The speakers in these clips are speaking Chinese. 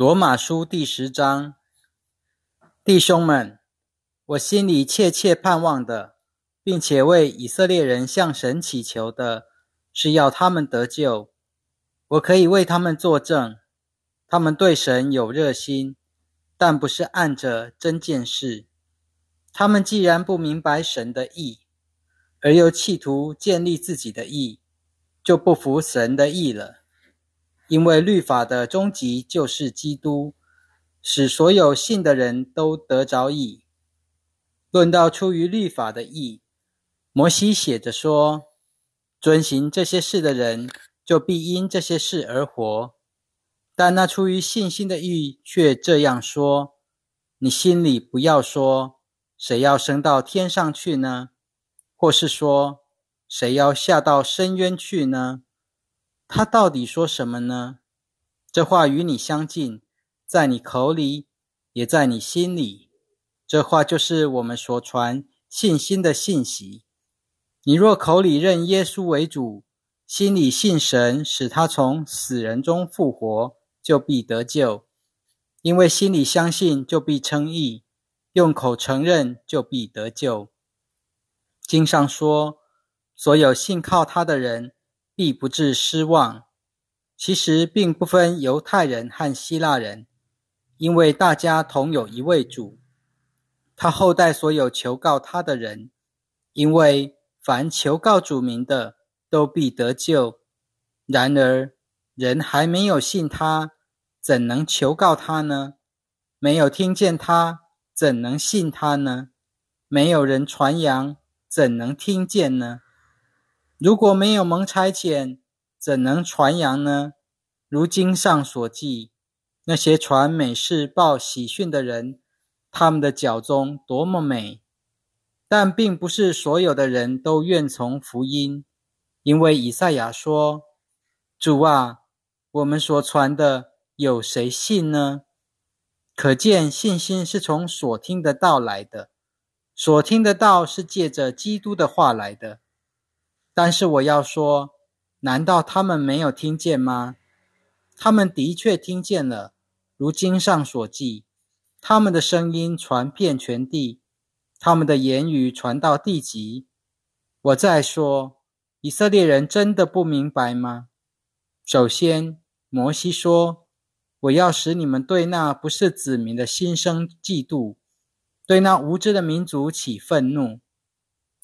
罗马书第十章，弟兄们，我心里切切盼望的，并且为以色列人向神祈求的，是要他们得救。我可以为他们作证，他们对神有热心，但不是按着真见事。他们既然不明白神的意，而又企图建立自己的意，就不服神的意了。因为律法的终极就是基督，使所有信的人都得着义。论到出于律法的义，摩西写着说：“遵行这些事的人，就必因这些事而活。”但那出于信心的义却这样说：“你心里不要说，谁要升到天上去呢？或是说，谁要下到深渊去呢？”他到底说什么呢？这话与你相近，在你口里，也在你心里。这话就是我们所传信心的信息。你若口里认耶稣为主，心里信神，使他从死人中复活，就必得救。因为心里相信，就必称义；用口承认，就必得救。经上说，所有信靠他的人。必不致失望。其实并不分犹太人和希腊人，因为大家同有一位主。他后代所有求告他的人，因为凡求告主名的，都必得救。然而人还没有信他，怎能求告他呢？没有听见他，怎能信他呢？没有人传扬，怎能听见呢？如果没有蒙差遣，怎能传扬呢？如经上所记，那些传美事报喜讯的人，他们的脚中多么美！但并不是所有的人都愿从福音，因为以赛亚说：“主啊，我们所传的有谁信呢？”可见信心是从所听的道来的，所听的道是借着基督的话来的。但是我要说，难道他们没有听见吗？他们的确听见了，如经上所记，他们的声音传遍全地，他们的言语传到地极。我再说，以色列人真的不明白吗？首先，摩西说：“我要使你们对那不是子民的心生嫉妒，对那无知的民族起愤怒。”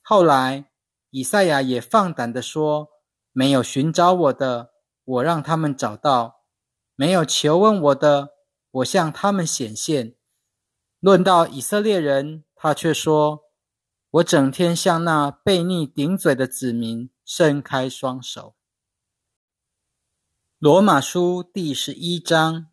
后来。以赛亚也放胆地说：“没有寻找我的，我让他们找到；没有求问我的，我向他们显现。”论到以色列人，他却说：“我整天向那悖逆顶嘴的子民伸开双手。”罗马书第十一章。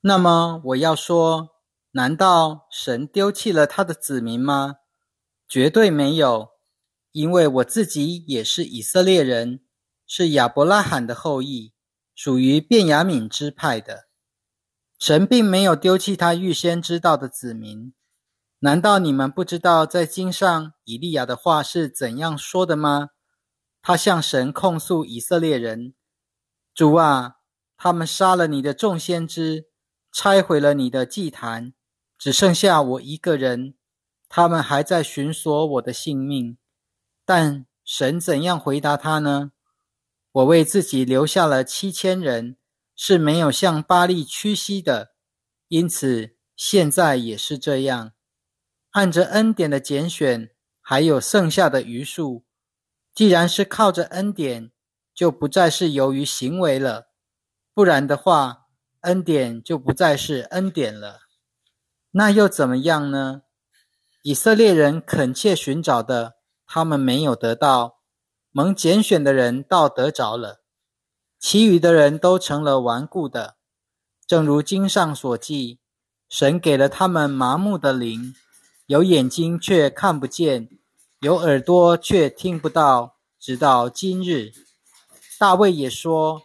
那么我要说，难道神丢弃了他的子民吗？绝对没有。因为我自己也是以色列人，是亚伯拉罕的后裔，属于便雅悯支派的。神并没有丢弃他预先知道的子民。难道你们不知道在经上以利亚的话是怎样说的吗？他向神控诉以色列人：“主啊，他们杀了你的众先知，拆毁了你的祭坛，只剩下我一个人，他们还在寻索我的性命。”但神怎样回答他呢？我为自己留下了七千人，是没有向巴利屈膝的，因此现在也是这样。按着恩典的拣选，还有剩下的余数，既然是靠着恩典，就不再是由于行为了。不然的话，恩典就不再是恩典了。那又怎么样呢？以色列人恳切寻找的。他们没有得到蒙拣选的人，倒得着了；其余的人都成了顽固的。正如经上所记，神给了他们麻木的灵，有眼睛却看不见，有耳朵却听不到。直到今日，大卫也说：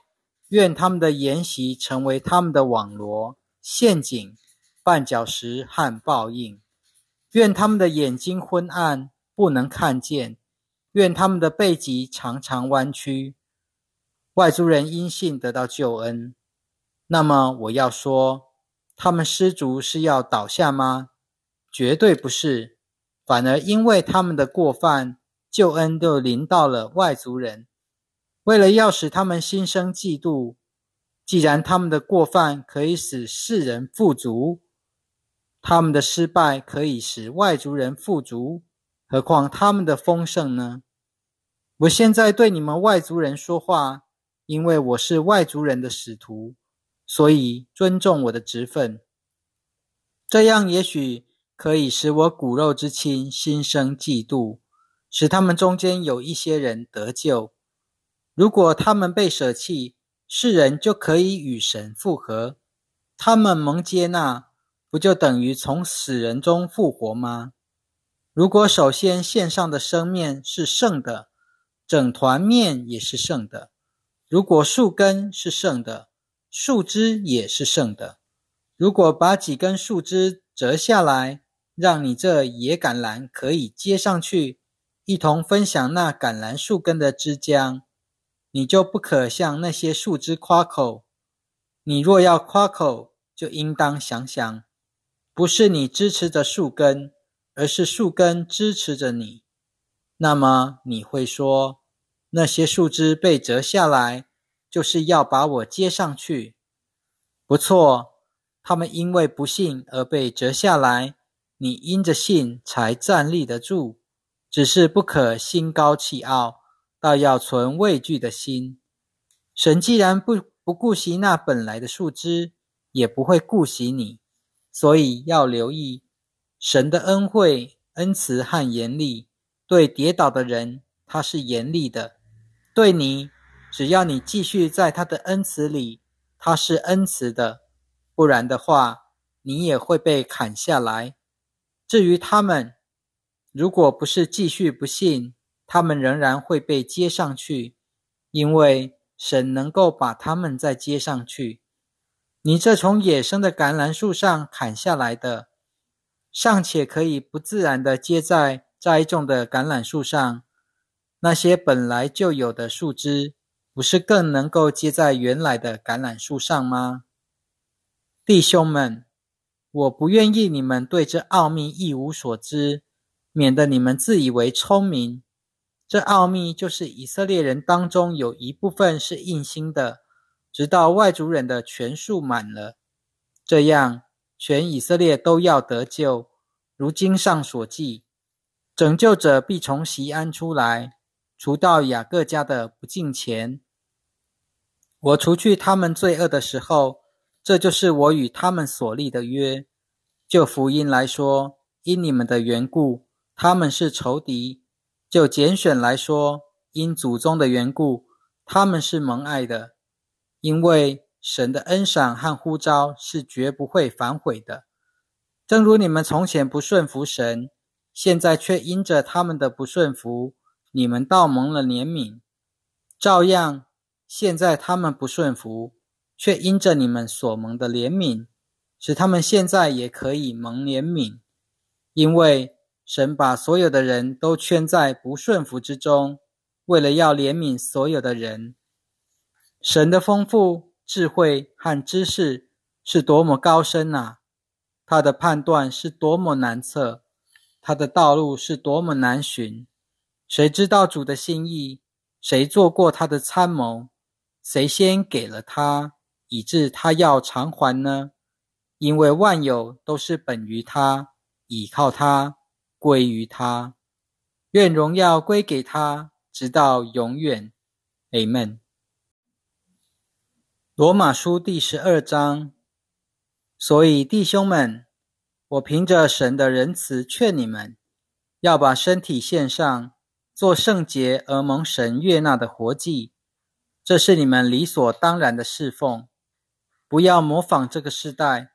愿他们的筵席成为他们的网罗、陷阱、绊脚石和报应；愿他们的眼睛昏暗。不能看见，愿他们的背脊常常弯曲。外族人因信得到救恩，那么我要说，他们失足是要倒下吗？绝对不是，反而因为他们的过犯，救恩就临到了外族人。为了要使他们心生嫉妒，既然他们的过犯可以使世人富足，他们的失败可以使外族人富足，何况他们的丰盛呢？我现在对你们外族人说话，因为我是外族人的使徒，所以尊重我的职分。这样也许可以使我骨肉之亲心生嫉妒，使他们中间有一些人得救。如果他们被舍弃，世人就可以与神复合；他们蒙接纳，不就等于从死人中复活吗？如果首先献上的生面是圣的，整团面也是圣的；如果树根是圣的，树枝也是圣的。如果把几根树枝折下来，让你这野橄榄可以接上去，一同分享那橄榄树根的枝浆。你就不可向那些树枝夸口。你若要夸口，就应当想想，不是你支持着树根，而是树根支持着你。那么你会说，那些树枝被折下来，就是要把我接上去。不错，他们因为不信而被折下来，你因着信才站立得住。只是不可心高气傲。倒要存畏惧的心。神既然不不顾惜那本来的树枝，也不会顾惜你，所以要留意神的恩惠、恩慈和严厉。对跌倒的人，他是严厉的；对你，只要你继续在他的恩慈里，他是恩慈的。不然的话，你也会被砍下来。至于他们，如果不是继续不信，他们仍然会被接上去，因为神能够把他们再接上去。你这从野生的橄榄树上砍下来的，尚且可以不自然的接在栽种的橄榄树上，那些本来就有的树枝，不是更能够接在原来的橄榄树上吗？弟兄们，我不愿意你们对这奥秘一无所知，免得你们自以为聪明。这奥秘就是以色列人当中有一部分是硬心的，直到外族人的全数满了，这样全以色列都要得救。如经上所记，拯救者必从西安出来，除到雅各家的不敬前。我除去他们罪恶的时候，这就是我与他们所立的约。就福音来说，因你们的缘故，他们是仇敌。就拣选来说，因祖宗的缘故，他们是蒙爱的，因为神的恩赏和呼召是绝不会反悔的。正如你们从前不顺服神，现在却因着他们的不顺服，你们倒蒙了怜悯；照样，现在他们不顺服，却因着你们所蒙的怜悯，使他们现在也可以蒙怜悯，因为。神把所有的人都圈在不顺服之中，为了要怜悯所有的人。神的丰富、智慧和知识是多么高深啊！他的判断是多么难测，他的道路是多么难寻。谁知道主的心意？谁做过他的参谋？谁先给了他，以致他要偿还呢？因为万有都是本于他，倚靠他。归于他，愿荣耀归给他，直到永远。Amen。罗马书第十二章。所以弟兄们，我凭着神的仁慈劝你们，要把身体献上，做圣洁而蒙神悦纳的活祭，这是你们理所当然的侍奉。不要模仿这个时代，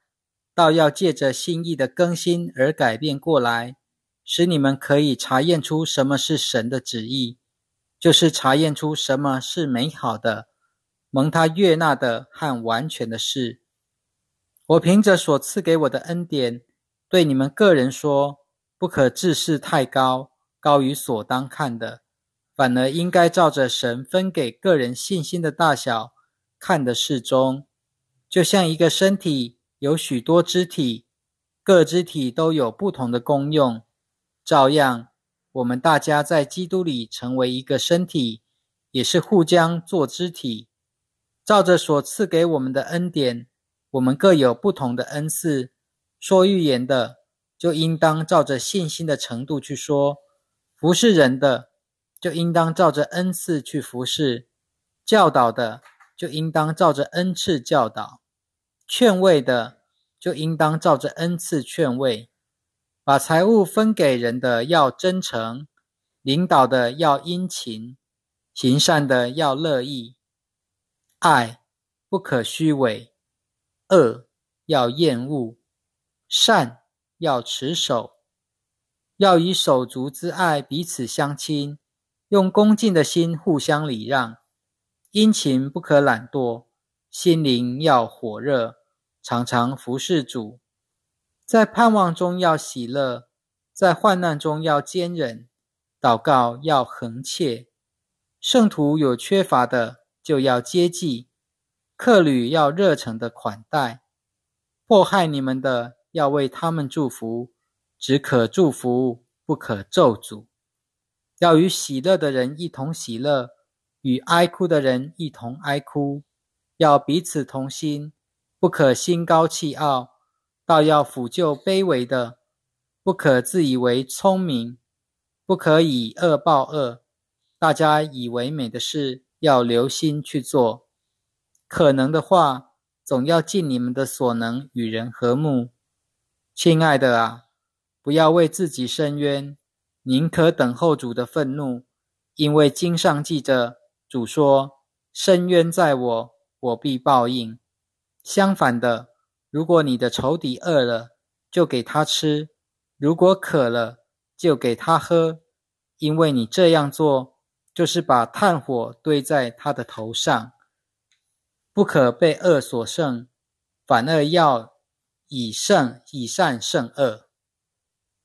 倒要借着心意的更新而改变过来。使你们可以查验出什么是神的旨意，就是查验出什么是美好的、蒙他悦纳的和完全的事。我凭着所赐给我的恩典，对你们个人说：不可自视太高，高于所当看的，反而应该照着神分给个人信心的大小看的适中。就像一个身体有许多肢体，各肢体都有不同的功用，照样，我们大家在基督里成为一个身体，也是互相做肢体。照着所赐给我们的恩典，我们各有不同的恩赐。说预言的，就应当照着信心的程度去说；服侍人的，就应当照着恩赐去服侍；教导的，就应当照着恩赐教导；劝慰的，就应当照着恩赐劝慰；把财物分给人的要真诚；领导的要殷勤；行善的要乐意。爱不可虚伪，恶要厌恶，善要持守，要以手足之爱彼此相亲，用恭敬的心互相礼让。殷勤不可懒惰，心灵要火热，常常服侍主。在盼望中要喜乐，在患难中要坚忍，祷告要恒切。圣徒有缺乏的。就要接济，客旅要热诚的款待，迫害你们的要为他们祝福，只可祝福，不可咒诅。要与喜乐的人一同喜乐，与哀哭的人一同哀哭。要彼此同心，不可心高气傲，倒要抚救卑微的。不可自以为聪明，不可以恶报恶。大家以为美的事。要留心去做，可能的话，总要尽你们的所能与人和睦。亲爱的啊，不要为自己伸冤，宁可等候主的愤怒，因为经上记着，主说：“伸冤在我，我必报应。”相反的，如果你的仇敌饿了，就给他吃；如果渴了，就给他喝，因为你这样做。就是把炭火堆在他的头上，不可被恶所胜，反而要以胜以善胜恶。